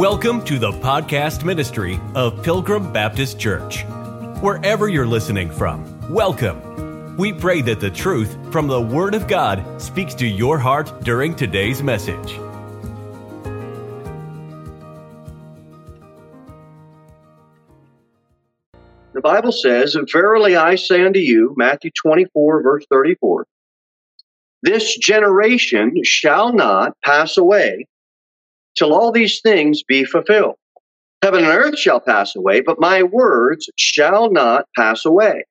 Welcome to the podcast ministry of Pilgrim Baptist Church. Wherever you're listening from, welcome. We pray that the truth from the Word of God speaks to your heart during today's message. The Bible says, Verily I say unto you, Matthew 24, verse 34, this generation shall not pass away till all these things be fulfilled. Heaven and earth shall pass away, but my words shall not pass away.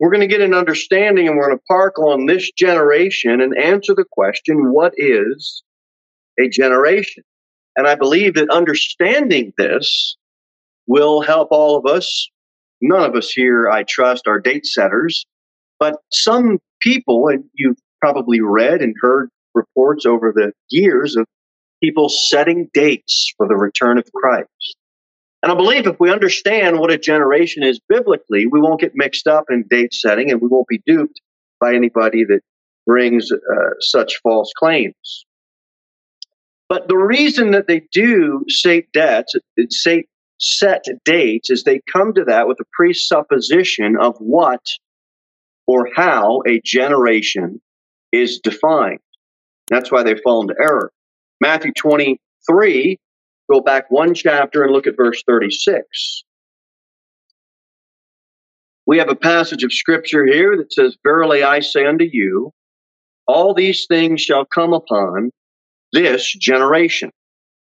We're going to get an understanding and we're going to park on this generation and answer the question what is a generation? And I believe that understanding this will help all of us. None of us here, I trust, are date setters, but some people, and you've probably read and heard reports over the years of people setting dates for the return of Christ. And I believe if we understand what a generation is biblically, we won't get mixed up in date setting and we won't be duped by anybody that brings uh, such false claims. But the reason that they do set debts, set dates, is they come to that with a presupposition of what or how a generation is defined. That's why they fall into error. Matthew 23, go back one chapter and look at verse 36. We have a passage of scripture here that says, Verily I say unto you, all these things shall come upon this generation.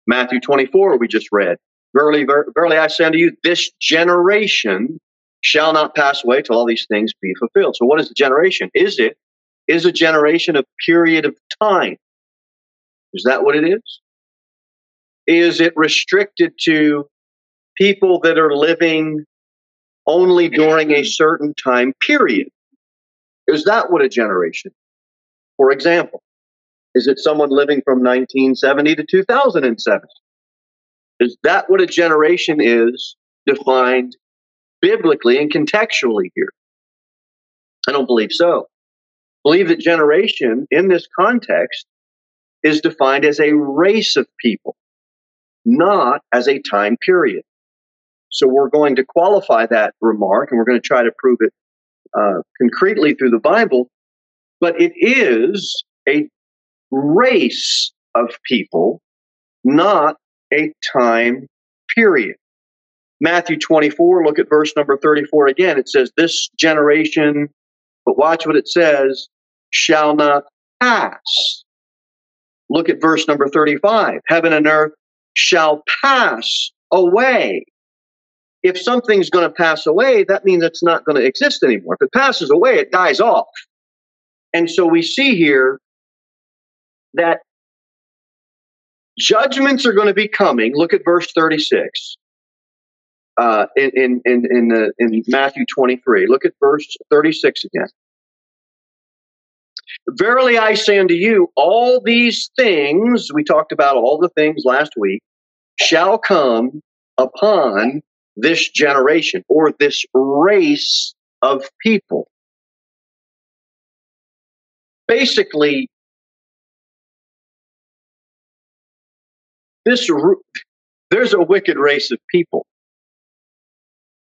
Matthew 24, we just read. Verily, ver- verily I say unto you, this generation shall not pass away till all these things be fulfilled. So what is the generation? Is it is a generation a period of time? Is that what it is? Is it restricted to people that are living only during a certain time period? Is that what a generation? For example, is it someone living from 1970 to 2007? Is that what a generation is defined biblically and contextually here? I don't believe so. Believe that generation in this context is defined as a race of people, not as a time period. So we're going to qualify that remark and we're going to try to prove it uh, concretely through the Bible. But it is a race of people, not a time period. Matthew 24, look at verse number 34 again. It says, This generation, but watch what it says, shall not pass. Look at verse number 35. Heaven and earth shall pass away. If something's going to pass away, that means it's not going to exist anymore. If it passes away, it dies off. And so we see here that judgments are going to be coming. Look at verse 36 uh, in, in, in, in, the, in Matthew 23. Look at verse 36 again. Verily I say unto you, all these things, we talked about all the things last week, shall come upon this generation or this race of people. Basically, this there's a wicked race of people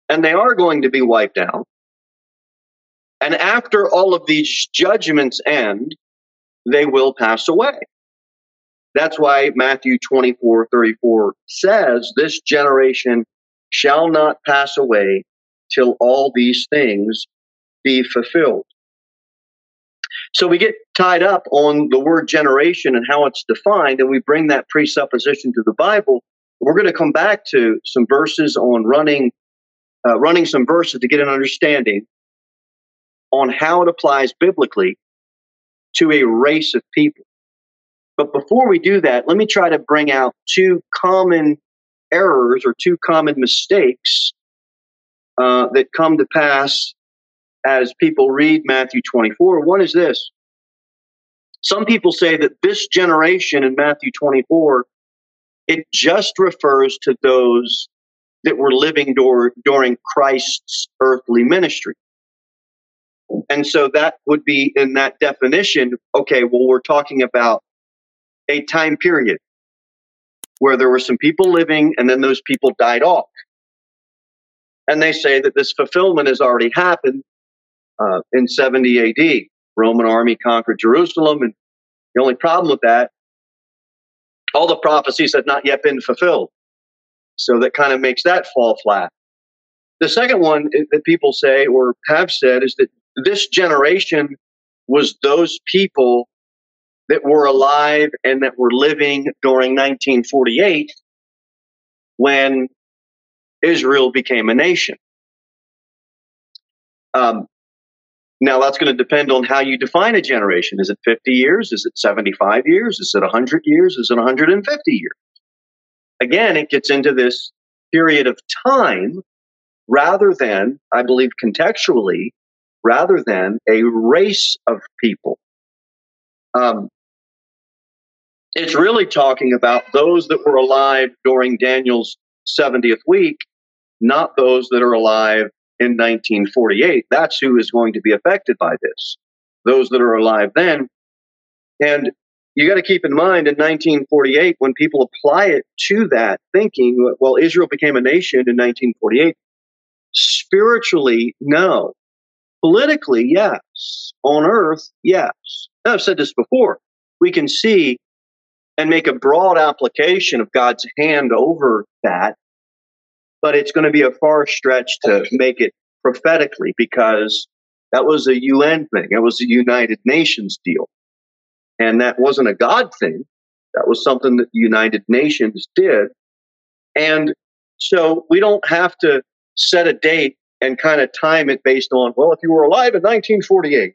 and they are going to be wiped out and after all of these judgments end, they will pass away. That's why Matthew 24 34 says, This generation shall not pass away till all these things be fulfilled. So we get tied up on the word generation and how it's defined, and we bring that presupposition to the Bible. We're going to come back to some verses on running, uh, running some verses to get an understanding on how it applies biblically to a race of people. But before we do that, let me try to bring out two common errors or two common mistakes uh, that come to pass as people read Matthew 24. One is this some people say that this generation in Matthew 24, it just refers to those that were living dur- during Christ's earthly ministry. And so that would be in that definition, okay, well, we're talking about a time period. where there were some people living and then those people died off. And they say that this fulfillment has already happened uh, in 70 AD. Roman army conquered Jerusalem. And the only problem with that, all the prophecies had not yet been fulfilled. So that kind of makes that fall flat. The second one that people say or have said is that this generation was those people that were alive and that were living during 1948 when Israel became a nation. Um, now, that's going to depend on how you define a generation. Is it 50 years? Is it 75 years? Is it 100 years? Is it 150 years? Again, it gets into this period of time rather than, I believe contextually, rather than a race of people. Um, it's really talking about those that were alive during Daniel's 70th week, not those that are alive in 1948. That's who is going to be affected by this. Those that are alive then. And you got to keep in mind in 1948, when people apply it to that thinking, well, Israel became a nation in 1948. Spiritually, no. Politically, yes. On earth, yes. Now, I've said this before. We can see and make a broad application of God's hand over that, but it's going to be a far stretch to make it prophetically because that was a UN thing. It was a United Nations deal. And that wasn't a God thing. That was something that the United Nations did. And so we don't have to set a date and kind of time it based on, well, if you were alive in 1948,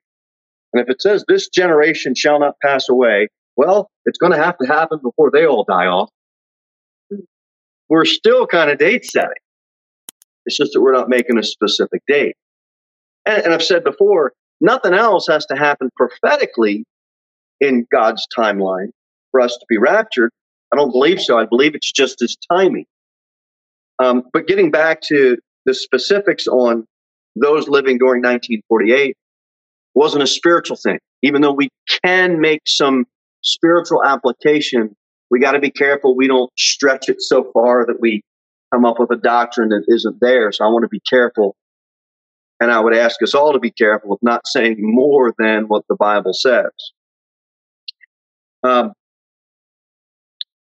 and if it says this generation shall not pass away, well, it's going to have to happen before they all die off. We're still kind of date setting. It's just that we're not making a specific date. And, and I've said before, nothing else has to happen prophetically in God's timeline for us to be raptured. I don't believe so. I believe it's just his timing. Um, but getting back to the specifics on those living during 1948 wasn't a spiritual thing. Even though we can make some spiritual application, we got to be careful we don't stretch it so far that we come up with a doctrine that isn't there. So I want to be careful. And I would ask us all to be careful of not saying more than what the Bible says. Um,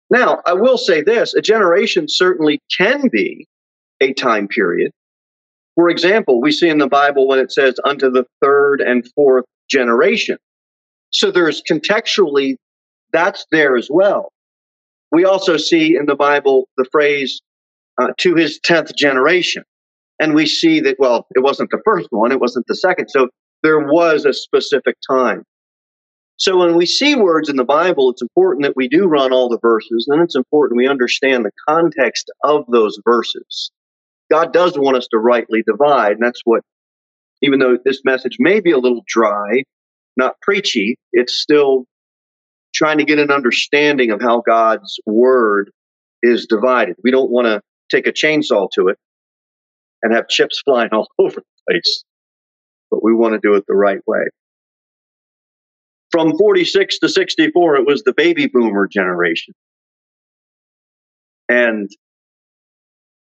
now, I will say this a generation certainly can be a time period. For example, we see in the Bible when it says unto the third and fourth generation. So there's contextually, that's there as well. We also see in the Bible the phrase uh, to his 10th generation. And we see that, well, it wasn't the first one, it wasn't the second. So there was a specific time. So when we see words in the Bible, it's important that we do run all the verses, and it's important we understand the context of those verses. God does want us to rightly divide, and that's what, even though this message may be a little dry, not preachy, it's still trying to get an understanding of how God's word is divided. We don't want to take a chainsaw to it and have chips flying all over the place, but we want to do it the right way. From 46 to 64, it was the baby boomer generation. And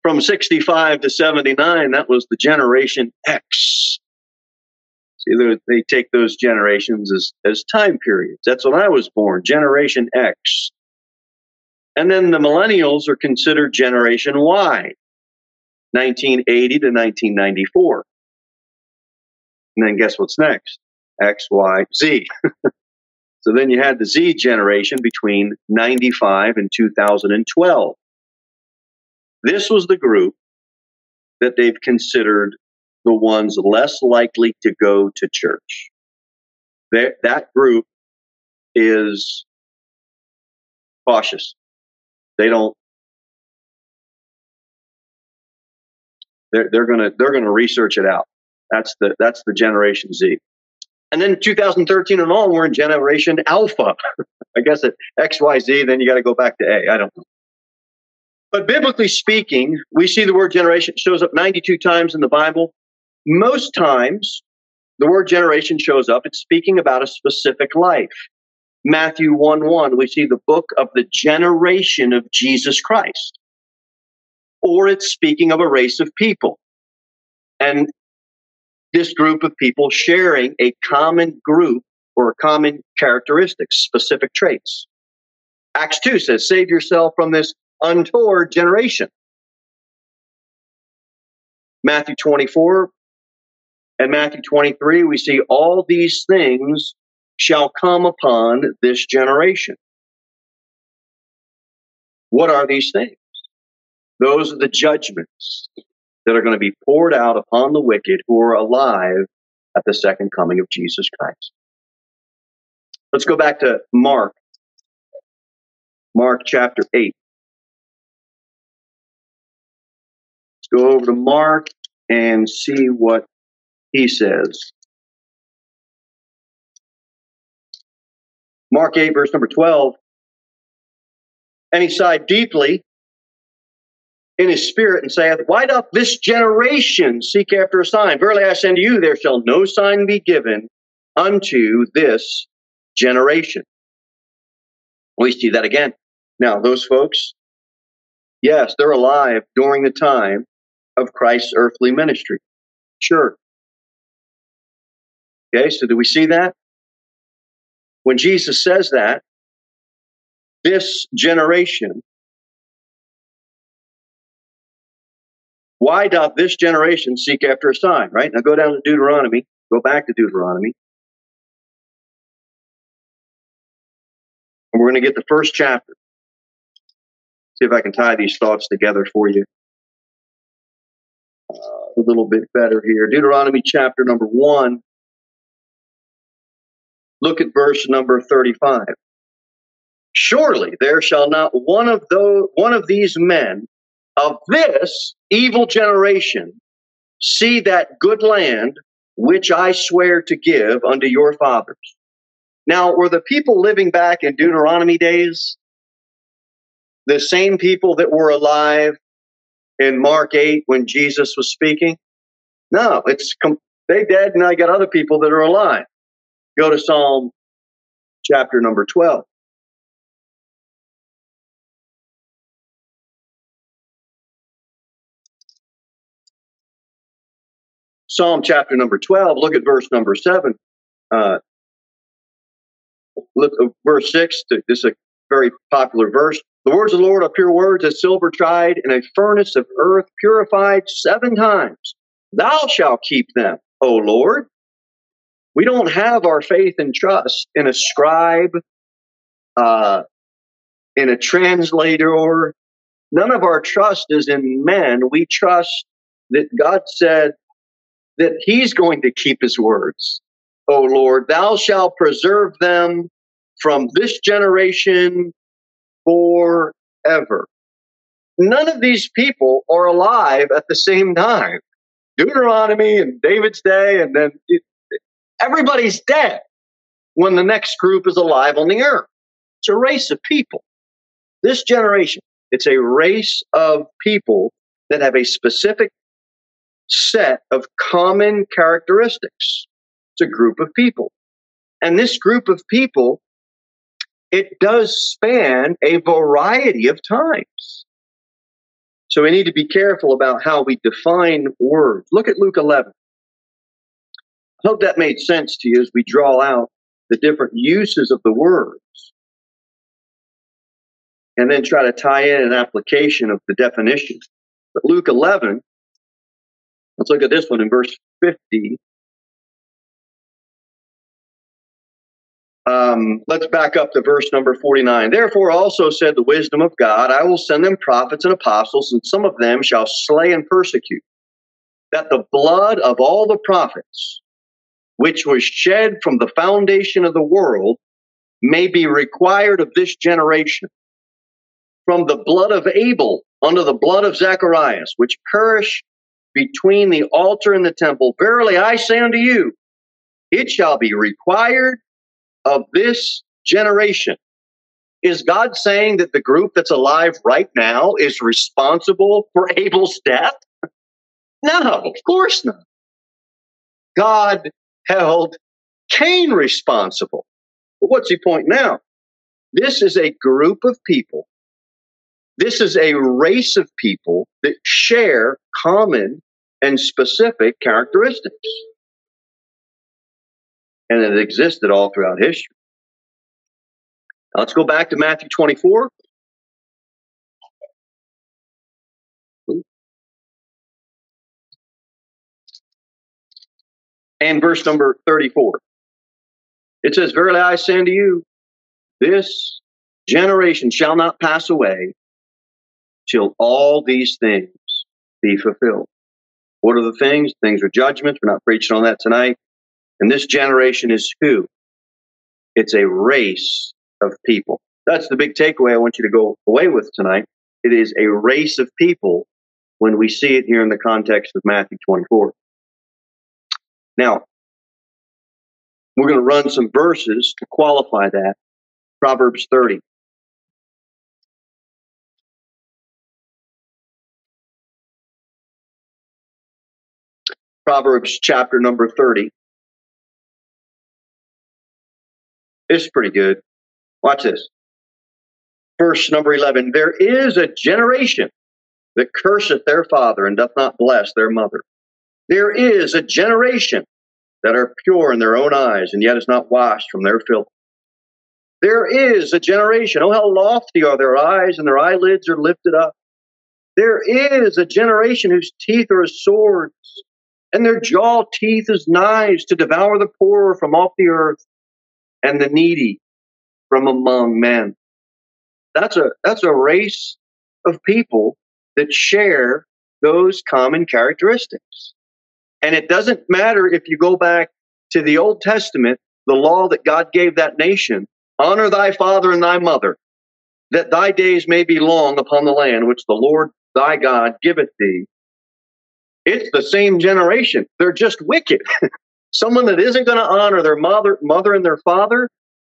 from 65 to 79, that was the generation X. See, they take those generations as, as time periods. That's when I was born, Generation X. And then the millennials are considered Generation Y, 1980 to 1994. And then guess what's next? X, Y, Z. So then you had the Z generation between 95 and 2012. This was the group that they've considered the ones less likely to go to church. That, that group is cautious. They don't. They're, they're gonna they're gonna research it out. That's the that's the Generation Z. And then 2013 and on, we're in generation alpha. I guess at XYZ, then you got to go back to A. I don't know. But biblically speaking, we see the word generation shows up 92 times in the Bible. Most times, the word generation shows up, it's speaking about a specific life. Matthew 1 1, we see the book of the generation of Jesus Christ. Or it's speaking of a race of people. And this group of people sharing a common group or a common characteristics, specific traits. Acts 2 says, Save yourself from this untoward generation. Matthew 24 and Matthew 23, we see all these things shall come upon this generation. What are these things? Those are the judgments that are going to be poured out upon the wicked who are alive at the second coming of Jesus Christ. Let's go back to Mark. Mark chapter 8. Go over to Mark and see what he says. Mark 8, verse number 12. And he sighed deeply in his spirit and saith, Why doth this generation seek after a sign? Verily I say unto you, there shall no sign be given unto this generation. We see that again. Now, those folks, yes, they're alive during the time of Christ's earthly ministry. Sure. Okay, so do we see that? When Jesus says that, this generation, why doth this generation seek after a sign? Right? Now go down to Deuteronomy, go back to Deuteronomy. And we're going to get the first chapter. See if I can tie these thoughts together for you Uh, a little bit better here. Deuteronomy chapter number one. Look at verse number 35. Surely there shall not one of those one of these men of this evil generation see that good land which I swear to give unto your fathers. Now, were the people living back in Deuteronomy days the same people that were alive in Mark 8 when Jesus was speaking? No, it's com- they dead and I got other people that are alive. Go to Psalm chapter number 12. Psalm chapter number 12, look at verse number 7. Uh, look, uh, verse 6, this is a very popular verse. The words of the Lord are pure words, as silver tried in a furnace of earth, purified seven times. Thou shalt keep them, O Lord. We don't have our faith and trust in a scribe, uh, in a translator. None of our trust is in men. We trust that God said that He's going to keep His words. O Lord, thou shalt preserve them from this generation forever. None of these people are alive at the same time. Deuteronomy and David's day, and then it, everybody's dead when the next group is alive on the earth. It's a race of people. This generation, it's a race of people that have a specific set of common characteristics. It's a group of people. And this group of people it does span a variety of times. So we need to be careful about how we define words. Look at Luke 11. I hope that made sense to you as we draw out the different uses of the words and then try to tie in an application of the definition. But Luke 11, let's look at this one in verse 50. Um, let's back up to verse number 49. Therefore, also said the wisdom of God, I will send them prophets and apostles, and some of them shall slay and persecute, that the blood of all the prophets, which was shed from the foundation of the world, may be required of this generation. From the blood of Abel unto the blood of Zacharias, which perished between the altar and the temple. Verily I say unto you, it shall be required of this generation. Is God saying that the group that's alive right now is responsible for Abel's death? No, of course not. God held Cain responsible But what's he pointing out? This is a group of people. This is a race of people that share common and specific characteristics. And it existed all throughout history. Now let's go back to Matthew 24. And verse number 34. It says, Verily I say unto you, this generation shall not pass away till all these things be fulfilled. What are the things? Things are judgments. We're not preaching on that tonight. And this generation is who? It's a race of people. That's the big takeaway I want you to go away with tonight. It is a race of people when we see it here in the context of Matthew 24. Now, we're going to run some verses to qualify that. Proverbs 30. Proverbs chapter number 30. Is pretty good. Watch this. Verse number 11 There is a generation that curseth their father and doth not bless their mother. There is a generation that are pure in their own eyes and yet is not washed from their filth. There is a generation. Oh, how lofty are their eyes and their eyelids are lifted up. There is a generation whose teeth are as swords and their jaw teeth as knives to devour the poor from off the earth and the needy from among men. That's a that's a race of people that share those common characteristics. And it doesn't matter if you go back to the Old Testament, the law that God gave that nation, honor thy father and thy mother, that thy days may be long upon the land which the Lord thy God giveth thee it's the same generation. They're just wicked. Someone that isn't going to honor their mother, mother and their father.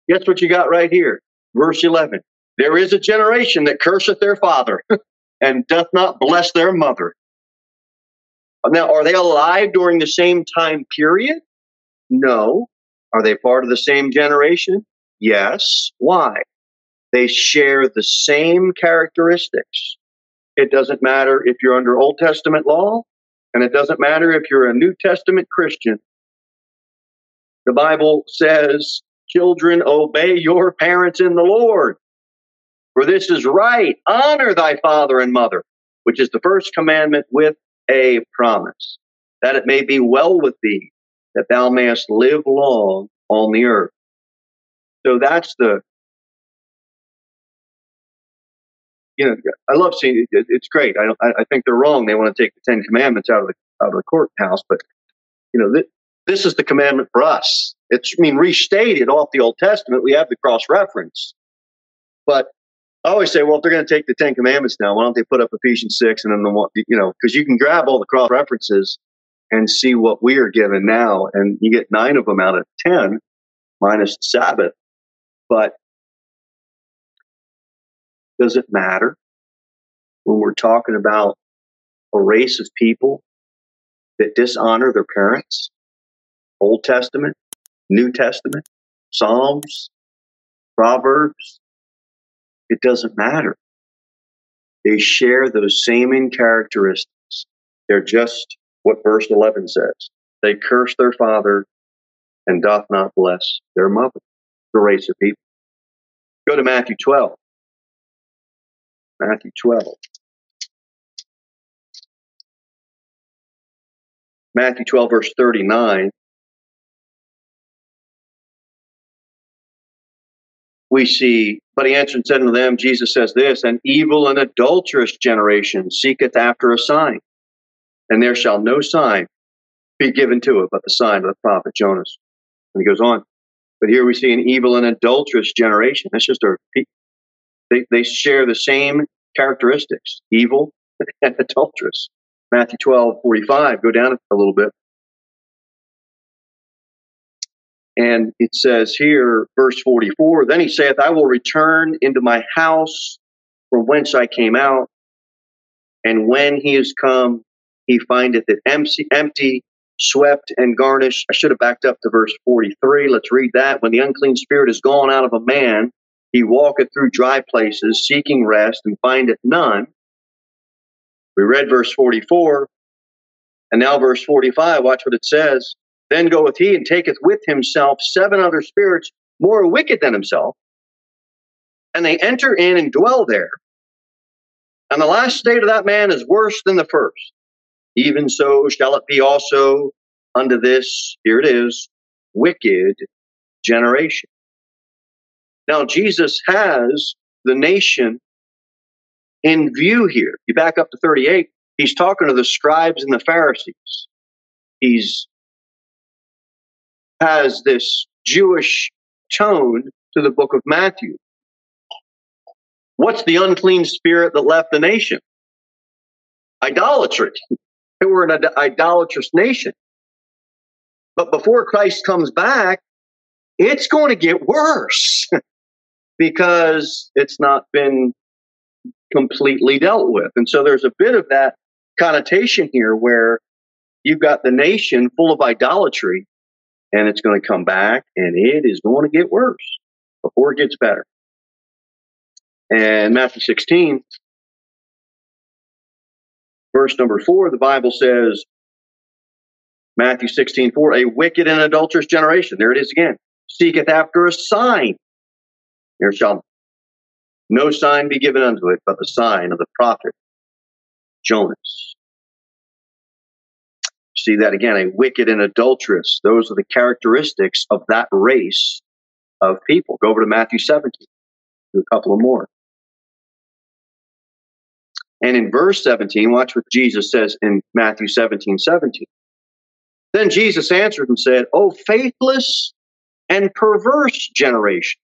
Guess what you got right here? Verse 11. There is a generation that curseth their father and doth not bless their mother. Now, are they alive during the same time period? No. Are they part of the same generation? Yes. Why? They share the same characteristics. It doesn't matter if you're under Old Testament law and it doesn't matter if you're a New Testament Christian. The Bible says, Children, obey your parents in the Lord. For this is right. Honor thy father and mother, which is the first commandment with a promise, that it may be well with thee, that thou mayest live long on the earth. So that's the you know, I love seeing it. It's great. I, I think they're wrong. They want to take the Ten Commandments out of the out of the courthouse, but you know, th- this is the commandment for us. It's, I mean, restated off the Old Testament. We have the cross reference, but I always say, well, if they're going to take the Ten Commandments now, why don't they put up Ephesians six and then the one, you know, because you can grab all the cross references and see what we are given now, and you get nine of them out of ten, minus the Sabbath. But does it matter when we're talking about a race of people that dishonor their parents? Old Testament, New Testament, Psalms, Proverbs. It doesn't matter. They share those same in characteristics. They're just what verse 11 says. They curse their father and doth not bless their mother, the race of people. Go to Matthew 12. Matthew 12. Matthew 12, verse 39. We see, but he answered and said unto them, Jesus says this, an evil and adulterous generation seeketh after a sign, and there shall no sign be given to it but the sign of the prophet Jonas. And he goes on. But here we see an evil and adulterous generation. That's just a they, they share the same characteristics evil and adulterous. Matthew 12, 45, go down a little bit. And it says here, verse 44, then he saith, I will return into my house from whence I came out. And when he is come, he findeth it empty, empty swept and garnished. I should have backed up to verse 43. Let's read that. When the unclean spirit is gone out of a man, he walketh through dry places, seeking rest, and findeth none. We read verse 44. And now, verse 45, watch what it says. Then goeth he and taketh with himself seven other spirits more wicked than himself, and they enter in and dwell there. And the last state of that man is worse than the first. Even so shall it be also unto this, here it is, wicked generation. Now, Jesus has the nation in view here. You back up to 38, he's talking to the scribes and the Pharisees. He's has this Jewish tone to the book of Matthew. What's the unclean spirit that left the nation? Idolatry. They were an idolatrous nation. But before Christ comes back, it's going to get worse because it's not been completely dealt with. And so there's a bit of that connotation here where you've got the nation full of idolatry and it's going to come back and it is going to get worse before it gets better. And Matthew 16, verse number four, the Bible says, Matthew 16, 4, a wicked and adulterous generation, there it is again, seeketh after a sign. There shall no sign be given unto it but the sign of the prophet Jonas. See that again, a wicked and adulterous. Those are the characteristics of that race of people. Go over to Matthew 17, do a couple of more. And in verse 17, watch what Jesus says in Matthew 17, 17. Then Jesus answered and said, O faithless and perverse generation,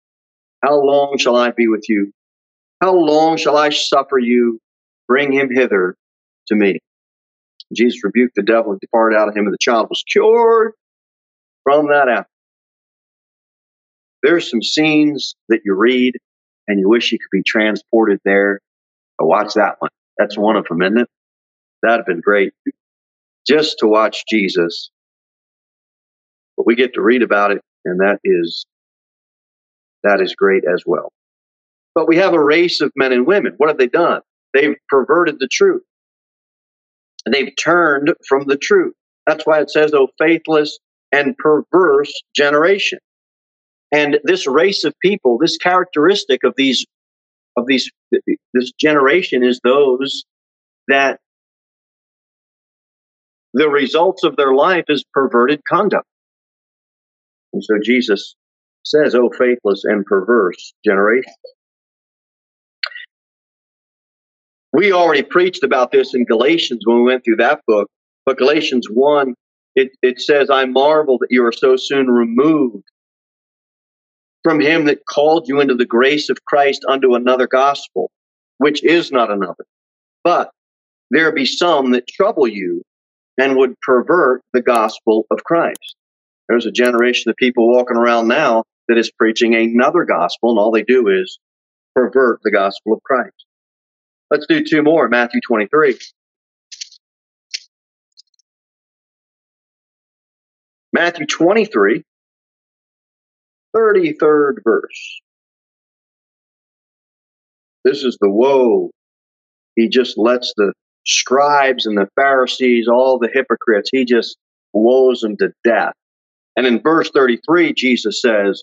how long shall I be with you? How long shall I suffer you? Bring him hither to me. Jesus rebuked the devil and departed out of him, and the child was cured from that hour. There's some scenes that you read and you wish you could be transported there. But watch that one. That's one of them, isn't it? That'd have been great just to watch Jesus. But we get to read about it, and that is that is great as well. But we have a race of men and women. What have they done? They've perverted the truth. They've turned from the truth. That's why it says, "Oh, faithless and perverse generation." And this race of people, this characteristic of these of these this generation is those that the results of their life is perverted conduct. And so Jesus says, Oh, faithless and perverse generation. We already preached about this in Galatians when we went through that book, but Galatians 1, it, it says, I marvel that you are so soon removed from him that called you into the grace of Christ unto another gospel, which is not another. But there be some that trouble you and would pervert the gospel of Christ. There's a generation of people walking around now that is preaching another gospel, and all they do is pervert the gospel of Christ. Let's do two more. Matthew 23. Matthew 23, 33rd verse. This is the woe. He just lets the scribes and the Pharisees, all the hypocrites, he just woes them to death. And in verse 33, Jesus says,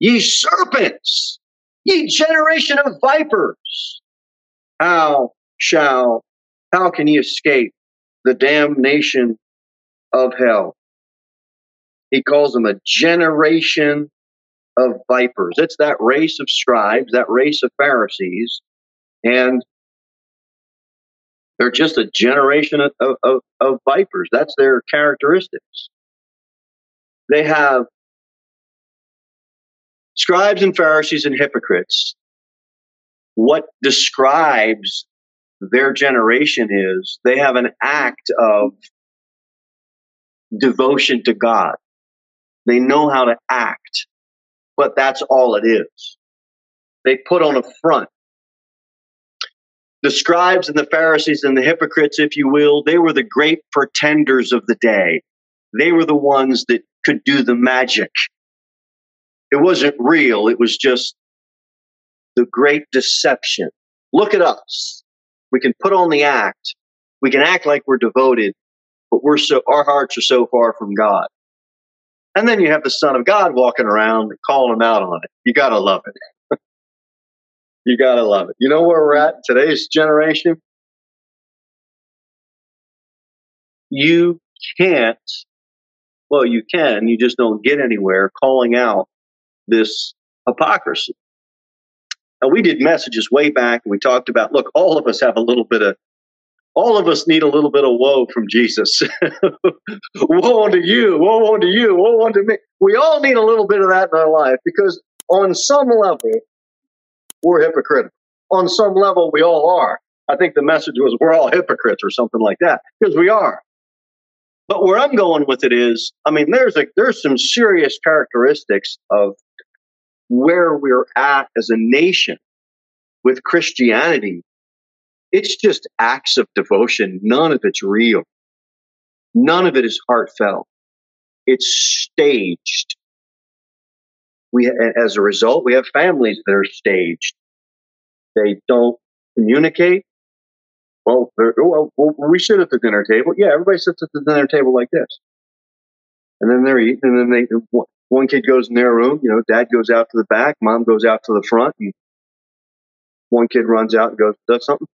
Ye serpents, ye generation of vipers, how shall, how can ye escape the damnation of hell? He calls them a generation of vipers. It's that race of scribes, that race of Pharisees, and they're just a generation of, of, of vipers. That's their characteristics. They have scribes and Pharisees and hypocrites. What describes their generation is they have an act of devotion to God. They know how to act but that's all it is. They put on a front. The scribes and the Pharisees and the hypocrites, if you will, they were the great pretenders of the day. they were the ones that could do the magic. It wasn't real. It was just the great deception. Look at us. We can put on the act. We can act like we're devoted, but we're so, our hearts are so far from God. And then you have the Son of God walking around calling them out on it. You gotta love it. you gotta love it. You know where we're at today's generation? You can't, well, you can, you just don't get anywhere calling out this hypocrisy. And we did messages way back and we talked about look, all of us have a little bit of all of us need a little bit of woe from Jesus. woe unto you, woe unto you, woe unto me. We all need a little bit of that in our life because on some level, we're hypocritical. On some level, we all are. I think the message was we're all hypocrites or something like that because we are. But where I'm going with it is, I mean, there's a, there's some serious characteristics of where we're at as a nation with Christianity it's just acts of devotion. None of it's real. None of it is heartfelt. It's staged. We, as a result, we have families that are staged. They don't communicate. Well, well, we sit at the dinner table. Yeah, everybody sits at the dinner table like this. And then they're eating, and then they, one kid goes in their room, you know, dad goes out to the back, mom goes out to the front, and one kid runs out and goes, does something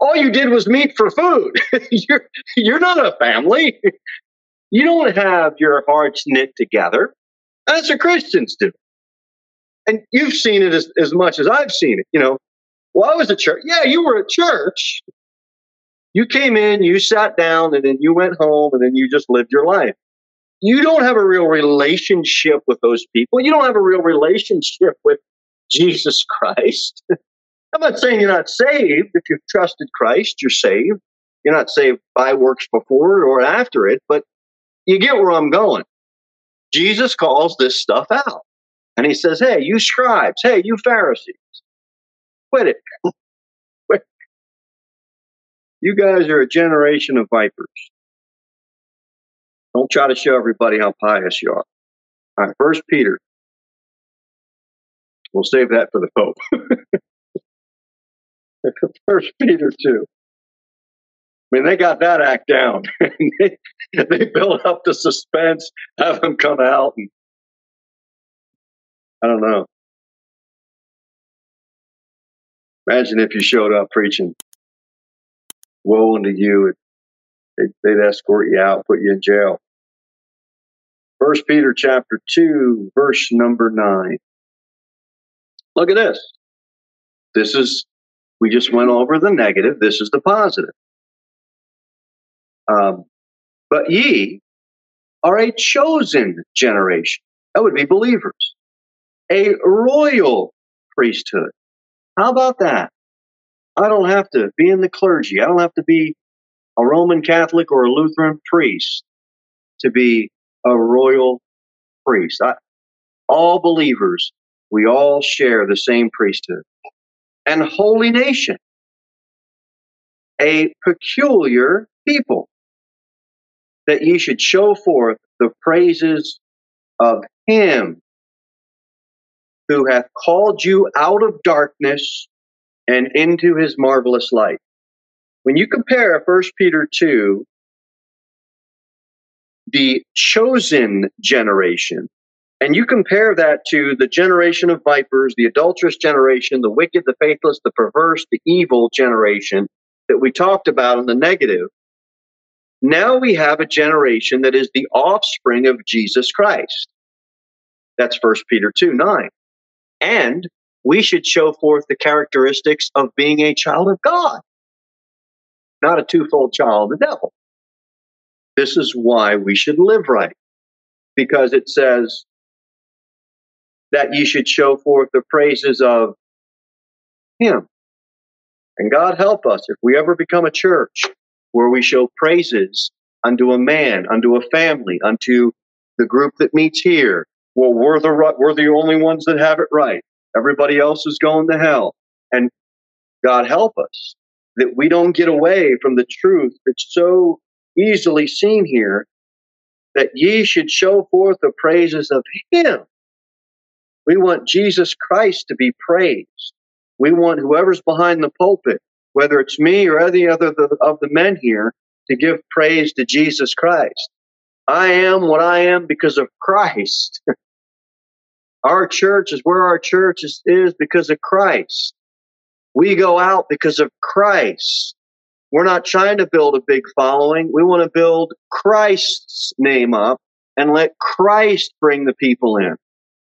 all you did was meet for food. you're, you're not a family. You don't have your hearts knit together. That's what Christians do. And you've seen it as, as much as I've seen it. You know, well, I was at church. Yeah, you were at church. You came in, you sat down, and then you went home, and then you just lived your life. You don't have a real relationship with those people. You don't have a real relationship with Jesus Christ. I'm not saying you're not saved. If you've trusted Christ, you're saved. You're not saved by works before or after it, but you get where I'm going. Jesus calls this stuff out. And he says, Hey, you scribes, hey, you Pharisees, quit it. quit. You guys are a generation of vipers. Don't try to show everybody how pious you are. All right, First Peter. We'll save that for the Pope. First Peter 2. I mean, they got that act down. they, they built up the suspense, have them come out, and I don't know. Imagine if you showed up preaching, woe unto you, they'd, they'd escort you out, put you in jail. First Peter chapter 2, verse number 9. Look at this. This is we just went over the negative. This is the positive. Um, but ye are a chosen generation. That would be believers. A royal priesthood. How about that? I don't have to be in the clergy. I don't have to be a Roman Catholic or a Lutheran priest to be a royal priest. I, all believers, we all share the same priesthood and holy nation, a peculiar people, that ye should show forth the praises of him who hath called you out of darkness and into his marvelous light. When you compare 1 Peter 2, the chosen generation, and you compare that to the generation of vipers, the adulterous generation, the wicked, the faithless, the perverse, the evil generation that we talked about in the negative. Now we have a generation that is the offspring of Jesus Christ. That's 1 Peter 2 9. And we should show forth the characteristics of being a child of God, not a twofold child of the devil. This is why we should live right, because it says, that you should show forth the praises of Him. And God help us if we ever become a church where we show praises unto a man, unto a family, unto the group that meets here. Well, we're the we're the only ones that have it right. Everybody else is going to hell. And God help us that we don't get away from the truth that's so easily seen here that ye should show forth the praises of him. We want Jesus Christ to be praised. We want whoever's behind the pulpit, whether it's me or any other of the men here, to give praise to Jesus Christ. I am what I am because of Christ. our church is where our church is, is because of Christ. We go out because of Christ. We're not trying to build a big following. We want to build Christ's name up and let Christ bring the people in.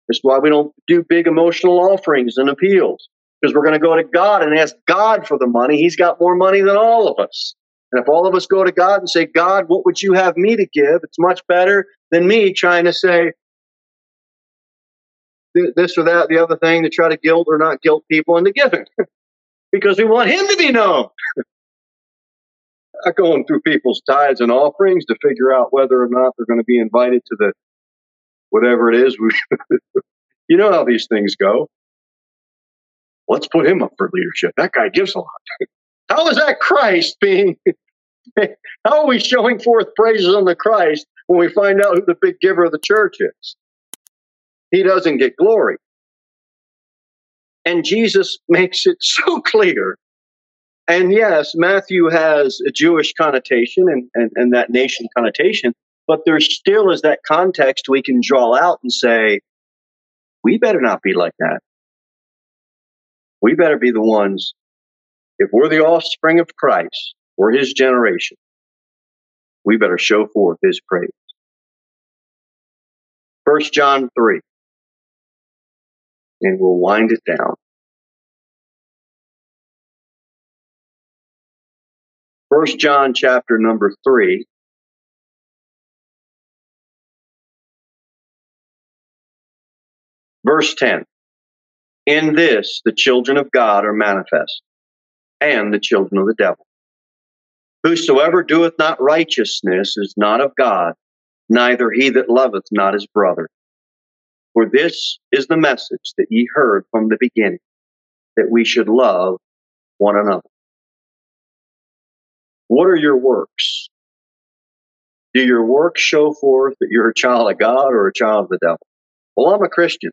That's why we don't do big emotional offerings and appeals because we're going to go to God and ask God for the money. He's got more money than all of us. And if all of us go to God and say, God, what would you have me to give? It's much better than me trying to say this or that, the other thing to try to guilt or not guilt people into giving because we want Him to be known. going through people's tithes and offerings to figure out whether or not they're going to be invited to the whatever it is. you know how these things go. Let's put him up for leadership. That guy gives a lot. How is that Christ being? how are we showing forth praises on the Christ when we find out who the big giver of the church is? He doesn't get glory. And Jesus makes it so clear and yes, Matthew has a Jewish connotation and, and, and that nation connotation, but there still is that context we can draw out and say, we better not be like that. We better be the ones, if we're the offspring of Christ, we're his generation, we better show forth his praise. First John 3. And we'll wind it down. First John chapter number three. Verse 10. In this the children of God are manifest, and the children of the devil. Whosoever doeth not righteousness is not of God, neither he that loveth not his brother. For this is the message that ye heard from the beginning, that we should love one another. What are your works? Do your works show forth that you're a child of God or a child of the devil? Well, I'm a Christian.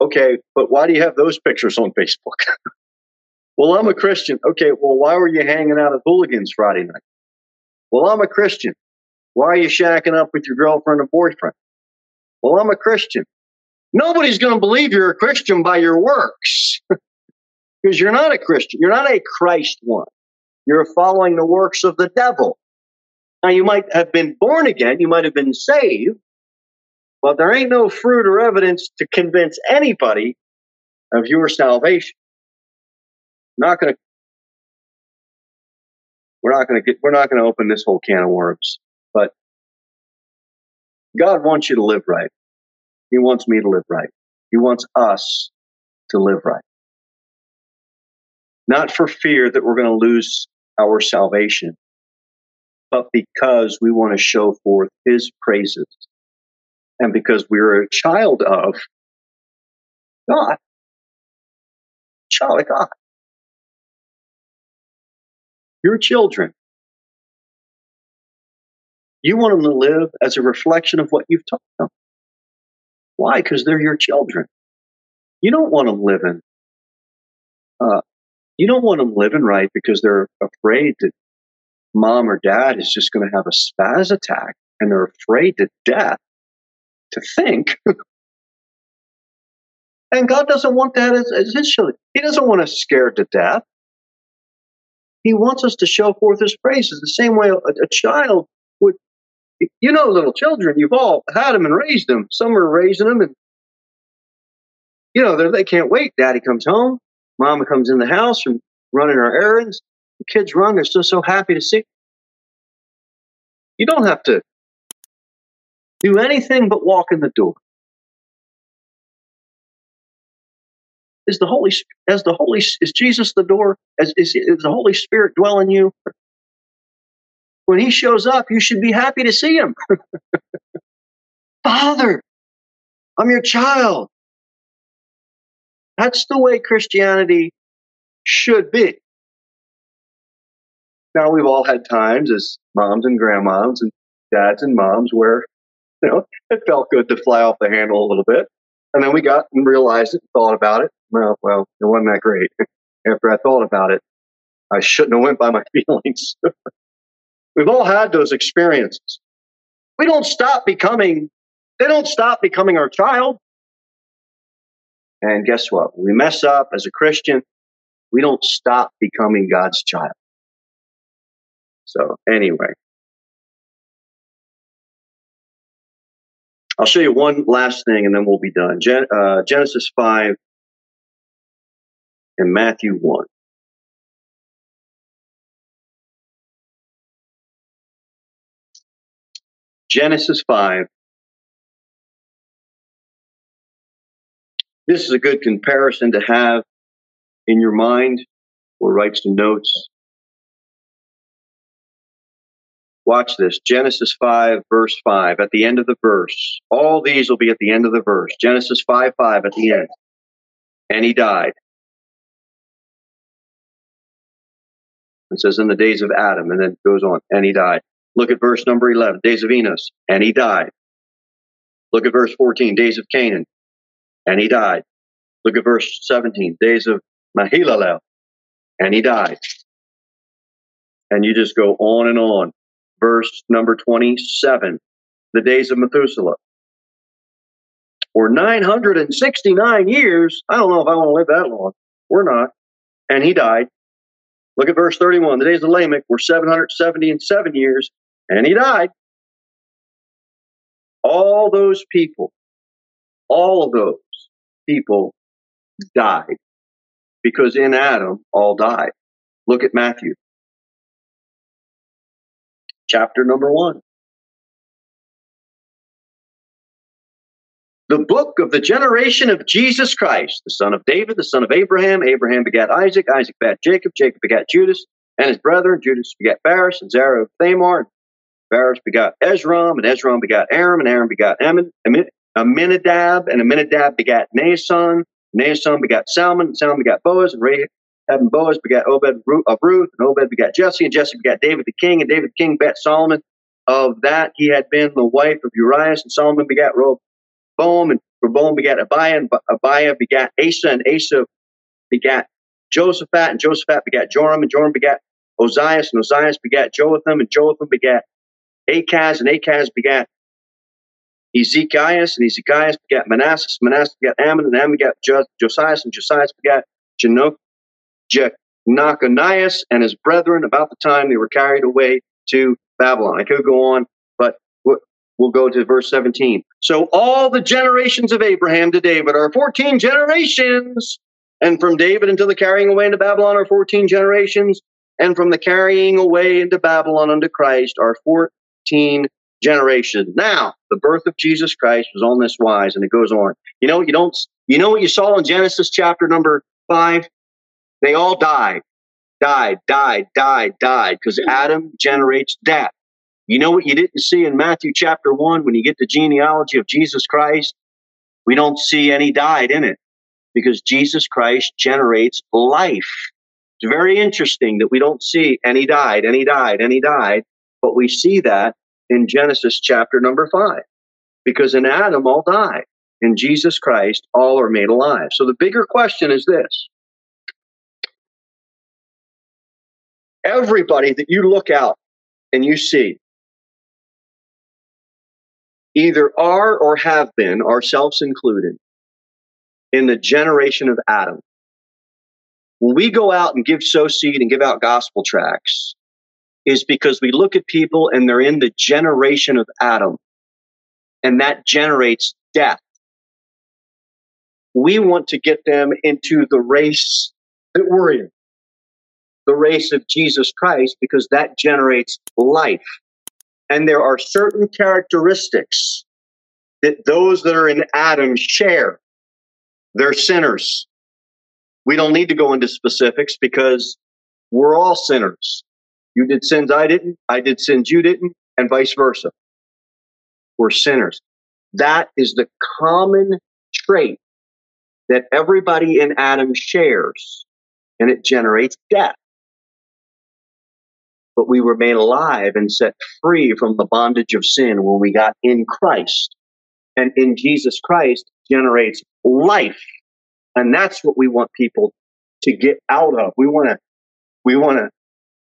Okay, but why do you have those pictures on Facebook? well, I'm a Christian. Okay, well, why were you hanging out at hooligans Friday night? Well, I'm a Christian. Why are you shacking up with your girlfriend or boyfriend? Well, I'm a Christian. Nobody's going to believe you're a Christian by your works. Because you're not a Christian. You're not a Christ one. You're following the works of the devil. Now, you might have been born again. You might have been saved. But there ain't no fruit or evidence to convince anybody of your salvation. Not going to. We're not going to get. We're not going to open this whole can of worms. But God wants you to live right. He wants me to live right. He wants us to live right not for fear that we're going to lose our salvation, but because we want to show forth his praises and because we're a child of God. Child of God. Your children. You want them to live as a reflection of what you've taught them. Why? Because they're your children. You don't want them living uh, you don't want them living right because they're afraid that mom or dad is just going to have a spaz attack and they're afraid to death to think. and God doesn't want that as, as his children. He doesn't want us scared to death. He wants us to show forth his praises the same way a, a child would. You know, little children, you've all had them and raised them. Some are raising them, and you know they can't wait. Daddy comes home. Mama comes in the house from running our errands. The kids run. They're still so happy to see. You don't have to do anything but walk in the door. Is the Holy as the Holy is Jesus the door? As is, is the Holy Spirit dwell in you? When He shows up, you should be happy to see Him. Father, I'm your child. That's the way Christianity should be. Now we've all had times as moms and grandmoms and dads and moms where, you know, it felt good to fly off the handle a little bit. And then we got and realized it, and thought about it. Well, well, it wasn't that great. After I thought about it, I shouldn't have went by my feelings. We've all had those experiences. We don't stop becoming, they don't stop becoming our child. And guess what? we mess up as a Christian, we don't stop becoming God's child. So, anyway, I'll show you one last thing and then we'll be done. Gen- uh, Genesis 5 and Matthew 1. Genesis 5. This is a good comparison to have in your mind or write some notes. Watch this. Genesis 5, verse 5, at the end of the verse. All these will be at the end of the verse. Genesis 5, 5 at the end. And he died. It says in the days of Adam, and then it goes on, and he died. Look at verse number 11, days of Enos, and he died. Look at verse 14, days of Cainan, and he died. Look at verse 17, days of Mahalaleel, and he died. And you just go on and on. Verse number 27, the days of Methuselah. For 969 years, I don't know if I want to live that long. We're not. And he died. Look at verse 31. The days of Lamech were 770 and seven years, and he died. All those people, all of those people died because in Adam all died. Look at Matthew, chapter number one. The book of the generation of Jesus Christ, the son of David, the son of Abraham. Abraham begat Isaac, Isaac begat Jacob, Jacob begat Judas and his brethren. Judas begat Phares and Zerah of Thamar, Phares begot Esrom, and Esrom begot Aram, and Aram begot Aminadab, and Aminadab begat Naasson, Naasson begot Salmon, Salmon begot Boaz, and Rahab and Boaz begat Obed of Ruth, and Obed begat Jesse, and Jesse begat David the king, and David the king begat Solomon. Of that he had been the wife of Urias, and Solomon begat Rehoboam, and Rehoboam begat Abiah, and Abiah begat Asa, and Asa begat Josaphat, and Josaphat begat Joram, and Joram begat Ozias, and Ozias begat Jotham, and Jotham begat Achaz, and Achaz begat Ezekias, and Ezekias begat Manasseh, Manasseh begat Amon, and Amon begat Josias, and Josias begat Jeconias and his brethren about the time they were carried away to Babylon. I could go on, but we'll go to verse 17. So all the generations of Abraham to David are 14 generations, and from David until the carrying away into Babylon are 14 generations, and from the carrying away into Babylon unto Christ are 14 generations. Now, the birth of Jesus Christ was on this wise, and it goes on. You know, you don't, you know what you saw in Genesis chapter number five? They all died, died, died, died, died, because Adam generates death. You know what you didn't see in Matthew chapter one when you get the genealogy of Jesus Christ? We don't see any died in it because Jesus Christ generates life. It's very interesting that we don't see any died, any died, any died. But we see that in Genesis chapter number five, because in Adam all die. In Jesus Christ, all are made alive. So the bigger question is this everybody that you look out and you see either are or have been, ourselves included, in the generation of Adam. When we go out and give sow seed and give out gospel tracts, is because we look at people and they're in the generation of Adam, and that generates death. We want to get them into the race that we're in, the race of Jesus Christ, because that generates life. And there are certain characteristics that those that are in Adam share. They're sinners. We don't need to go into specifics because we're all sinners. You did sins I didn't, I did sins you didn't, and vice versa. We're sinners. That is the common trait that everybody in Adam shares, and it generates death. but we were made alive and set free from the bondage of sin when we got in Christ. And in Jesus Christ generates life. And that's what we want people to get out of. We want to, we want to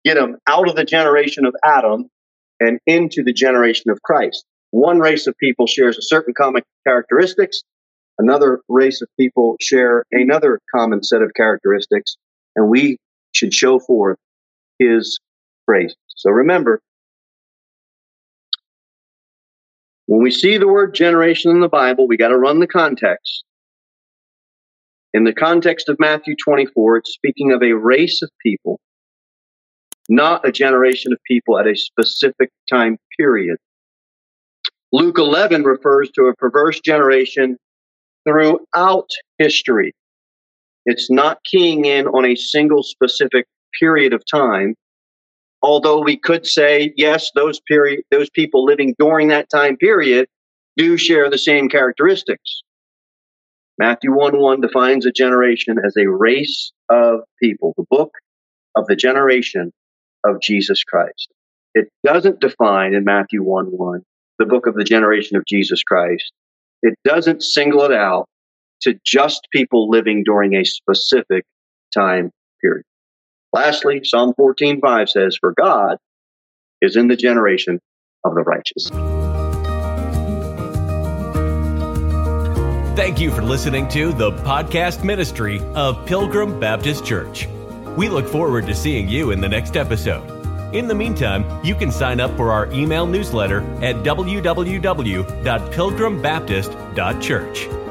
get them out of the generation of Adam and into the generation of Christ. One race of people shares a certain common characteristics. Another race of people share another common set of characteristics, and we should show forth his praise. So remember, when we see the word generation in the Bible, we got to run the context. In the context of Matthew 24, it's speaking of a race of people, not a generation of people at a specific time period. Luke 11 refers to a perverse generation throughout history. It's not keying in on a single specific period of time. Although we could say, yes, those period, those people living during that time period do share the same characteristics. Matthew 1 1 defines a generation as a race of people, the book of the generation of Jesus Christ. It doesn't define in Matthew 1 1 the book of the generation of Jesus Christ. It doesn't single it out to just people living during a specific time period. Lastly, Psalm 14:5 says, "For God is in the generation of the righteous." Thank you for listening to the podcast ministry of Pilgrim Baptist Church. We look forward to seeing you in the next episode. In the meantime, you can sign up for our email newsletter at www.pilgrimbaptist.church.